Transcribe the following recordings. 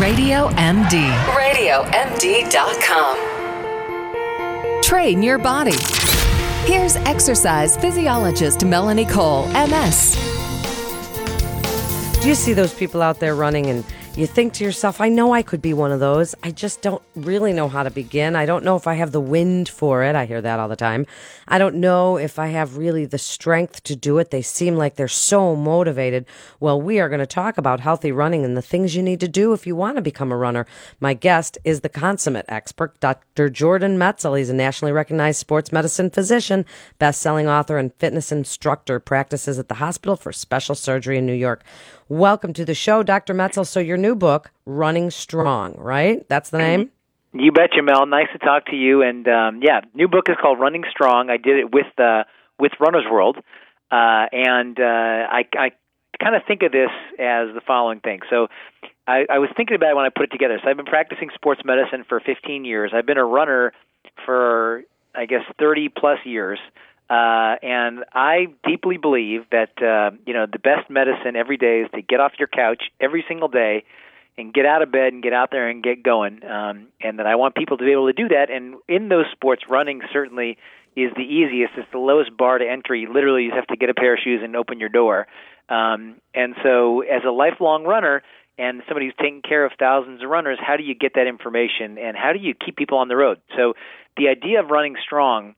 Radio MD. RadioMD.com. Train your body. Here's exercise physiologist Melanie Cole, MS. Do you see those people out there running and you think to yourself, I know I could be one of those. I just don't really know how to begin. I don't know if I have the wind for it. I hear that all the time. I don't know if I have really the strength to do it. They seem like they're so motivated. Well, we are going to talk about healthy running and the things you need to do if you want to become a runner. My guest is the consummate expert, Dr. Jordan Metzl. He's a nationally recognized sports medicine physician, best-selling author, and fitness instructor. Practices at the Hospital for Special Surgery in New York. Welcome to the show, Dr. Metzl. So, your new book, Running Strong, right? That's the name? You betcha, Mel. Nice to talk to you. And um, yeah, new book is called Running Strong. I did it with uh, with Runner's World, uh, and uh, I, I kind of think of this as the following thing. So, I, I was thinking about it when I put it together. So, I've been practicing sports medicine for 15 years. I've been a runner for I guess 30 plus years. Uh, and I deeply believe that uh, you know the best medicine every day is to get off your couch every single day and get out of bed and get out there and get going. Um, and that I want people to be able to do that. And in those sports, running certainly is the easiest. It's the lowest bar to entry. Literally, you have to get a pair of shoes and open your door. Um, and so, as a lifelong runner and somebody who's taking care of thousands of runners, how do you get that information and how do you keep people on the road? So, the idea of running strong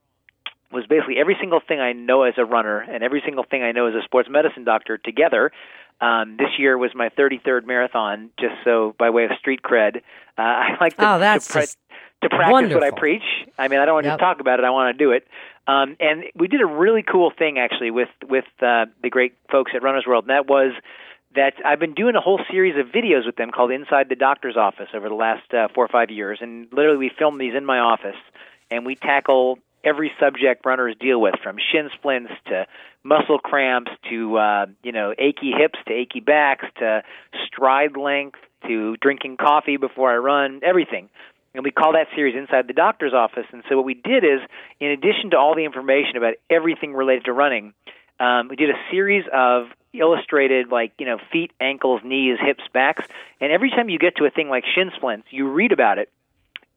was basically every single thing I know as a runner and every single thing I know as a sports medicine doctor together. Um, this year was my 33rd marathon, just so by way of street cred. Uh, I like to, oh, that's to, pre- to practice wonderful. what I preach. I mean, I don't want Yep. to talk about it. I want to do it. Um, and we did a really cool thing actually with with uh, the great folks at Runners World, and that was that I've been doing a whole series of videos with them called Inside the Doctor's Office over the last uh, four or five years, and literally we film these in my office, and we tackle every subject runners deal with, from shin splints to muscle cramps to uh, you know achy hips to achy backs to stride length to drinking coffee before I run, everything. And we call that series Inside the Doctor's Office. And so what we did is, in addition to all the information about everything related to running, um, we did a series of illustrated like you know feet, ankles, knees, hips, backs, and every time you get to a thing like shin splints, you read about it,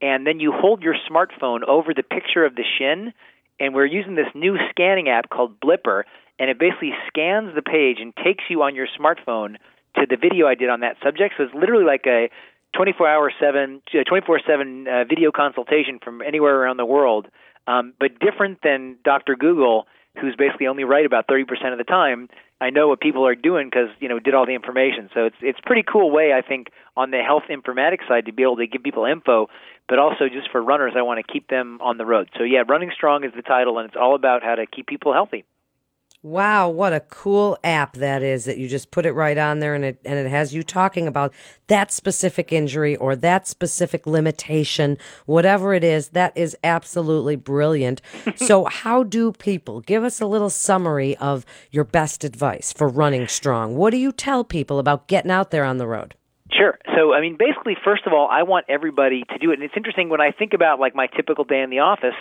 and then you hold your smartphone over the picture of the shin, and we're using this new scanning app called Blippar, and it basically scans the page and takes you on your smartphone to the video I did on that subject. So it's literally like a 24 hour 7 24 7 uh, video consultation from anywhere around the world. Um, but different than dr google who's basically only right about 30% of the time i know what people are doing because you know did all the information. So it's it's pretty cool way i think on the health informatics side to be able to give people info but also just for runners i want to keep them on the road so yeah running strong is the title and it's all about how to keep people healthy Wow, what a cool app that is that you just put it right on there and it and it has you talking about that specific injury or that specific limitation, whatever it is, that is absolutely brilliant. so how do people give us a little summary of your best advice for running strong? What do you tell people about getting out there on the road? Sure. So, I mean, basically, first of all, I want everybody to do it. And it's interesting when I think about like my typical day in the office.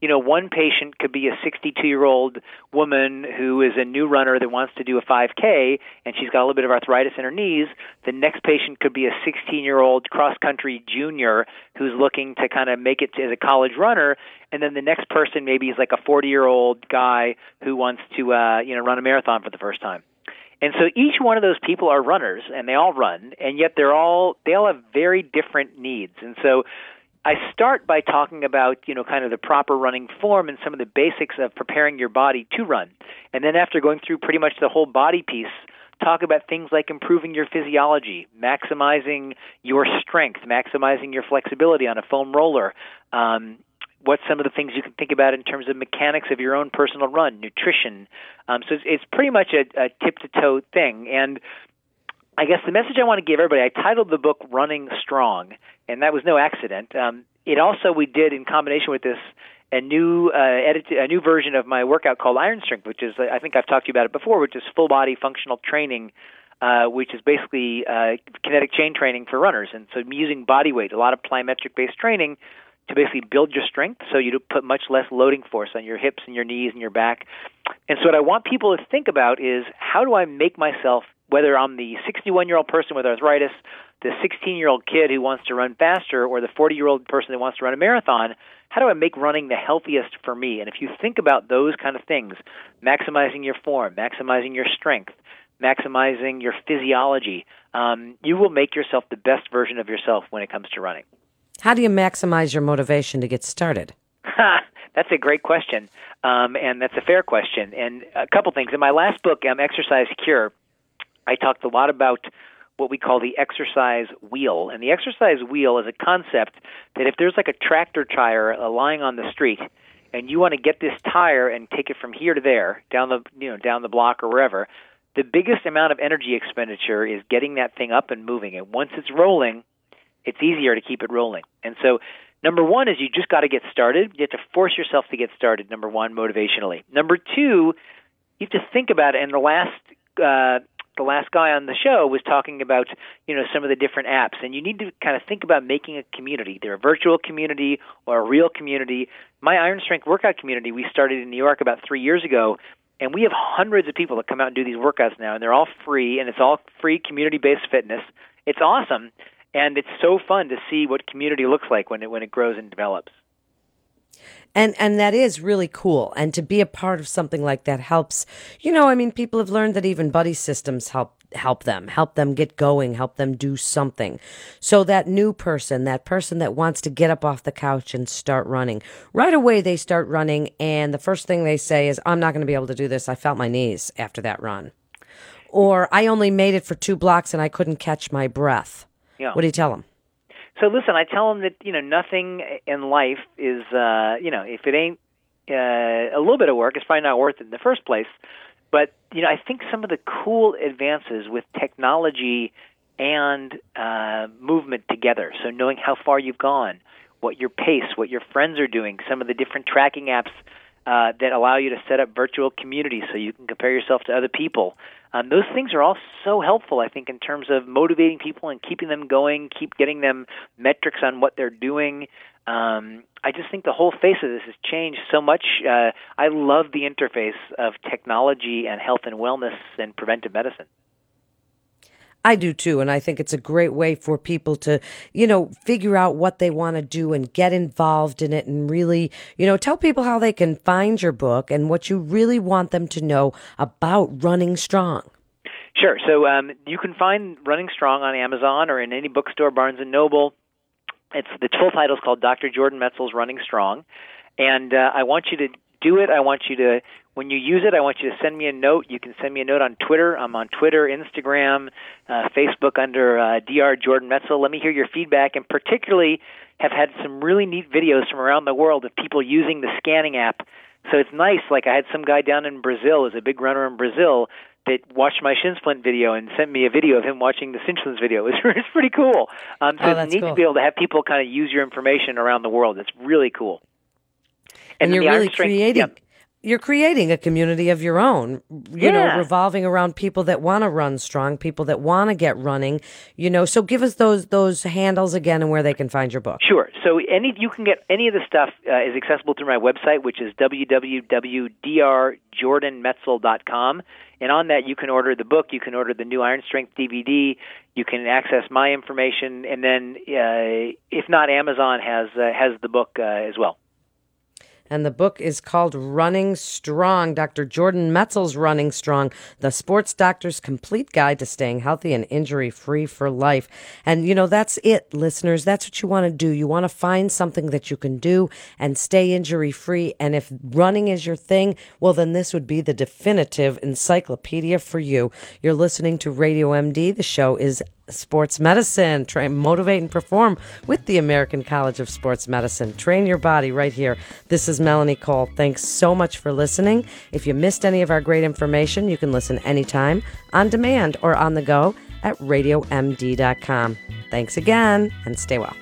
You know, one patient could be a 62-year-old woman who is a new runner that wants to do a 5K, and she's got a little bit of arthritis in her knees. The next patient could be a 16-year-old cross-country junior who's looking to kind of make it as a college runner, and then the next person maybe is like a 40-year-old guy who wants to, uh, you know, run a marathon for the first time. And so each one of those people are runners and they all run and yet they're all they all have very different needs. And so I start by talking about, you know, kind of the proper running form and some of the basics of preparing your body to run. And then after going through pretty much the whole body piece, talk about things like improving your physiology, maximizing your strength, maximizing your flexibility on a foam roller, um, what's some of the things you can think about in terms of mechanics of your own personal run, nutrition. Um, so it's, it's pretty much a, a tip to toe thing. And I guess the message I want to give everybody, I titled the book Running Strong, and that was no accident. Um, it also, we did in combination with this, a new uh, edit, a new version of my workout called Iron Strength, which is I think I've talked to you about it before, which is full body functional training, uh, which is basically uh, kinetic chain training for runners. And so I'm using body weight, a lot of plyometric based training to basically build your strength so you put much less loading force on your hips and your knees and your back. And so what I want people to think about is how do I make myself whether I'm the 61 year old person with arthritis, the 16 year old kid who wants to run faster, or the 40 year old person that wants to run a marathon, how do I make running the healthiest for me? And if you think about those kind of things, maximizing your form, maximizing your strength, maximizing your physiology, um, you will make yourself the best version of yourself when it comes to running. How do you maximize your motivation to get started? that's a great question, um, and that's a fair question. And a couple things. In my last book, um, Exercise Cure, I talked a lot about what we call the exercise wheel. And the exercise wheel is a concept that if there's like a tractor tire uh, lying on the street, and you want to get this tire and take it from here to there, down the you know down the block or wherever, the biggest amount of energy expenditure is getting that thing up and moving. And once it's rolling, it's easier to keep it rolling. And so, number one is you just got to get started. You have to force yourself to get started. Number one, motivationally. Number two, you have to think about it. And the last uh, the last guy on the show was talking about you know some of the different apps and you need to kind of think about making a community either a virtual community or a real community my iron strength workout community we started in new york about three years ago and we have hundreds of people that come out and do these workouts now and they're all free and it's all free community based fitness it's awesome and it's so fun to see what community looks like when it when it grows and develops. And and that is really cool. And to be a part of something like that helps you know i mean people have learned that even buddy systems help help them help them get going help them do something. So that new person that person that wants to get up off the couch and start running right away they start running and the first thing they say is i'm not going to be able to do this. I felt my knees after that run. Or i only made it for two blocks and i couldn't catch my breath yeah. what do you tell them so listen, I tell them that you know nothing in life is uh, you know if it ain't uh, a little bit of work, it's probably not worth it in the first place. But you know, I think some of the cool advances with technology and uh, movement together. So knowing how far you've gone, what your pace, what your friends are doing, some of the different tracking apps uh, that allow you to set up virtual communities so you can compare yourself to other people. Um, those things are all so helpful, I think, in terms of motivating people and keeping them going, keep getting them metrics on what they're doing. Um, I just think the whole face of this has changed so much. Uh, I love the interface of technology and health and wellness and preventive medicine. I do too. And I think it's a great way for people to, you know, figure out what they want to do and get involved in it and really, you know, tell people how they can find your book and what you really want them to know about running strong. Sure. So um, you can find Running Strong on Amazon or in any bookstore, Barnes and Noble. It's the full title is called Dr. Jordan Metzl's Running Strong, and uh, I want you to do it. I want you to when you use it, I want you to send me a note. You can send me a note on Twitter. I'm on Twitter, Instagram, uh, Facebook under uh, Dr. Jordan Metzl. Let me hear your feedback, and particularly have had some really neat videos from around the world of people using the scanning app. So it's nice. Like I had some guy down in Brazil, is a big runner in Brazil, that watched my shin splint video and sent me a video of him watching the shin splints video. It's, it's pretty cool. Um, so oh, it's neat cool. to be able to have people kind of use your information around the world. It's really cool. And, then you're really Strength- creating. You're creating a community of your own, you know, revolving around people that want to run strong, people that want to get running, you know. So give us those those handles again and where they can find your book. Sure. So any you can get any of the stuff uh, is accessible through my website, which is www.drjordanmetzl.com. And on that, you can order the book, you can order the new Iron Strength DVD, you can access my information, and then uh, if not, Amazon has uh, has the book uh, as well. And the book is called Running Strong. Dr. Jordan Metzl's Running Strong, the sports doctor's complete guide to staying healthy and injury free for life. And, you know, that's it, listeners. That's what you want to do. You want to find something that you can do and stay injury free. And if running is your thing, well, then this would be the definitive encyclopedia for you. You're listening to Radio MD. The show is sports medicine. Train, motivate, and perform with the American College of Sports Medicine. Train your body right here. This is Melanie Cole. Thanks so much for listening. If you missed any of our great information, you can listen anytime, on demand, or on the go at radiomd.com. Thanks again, and stay well.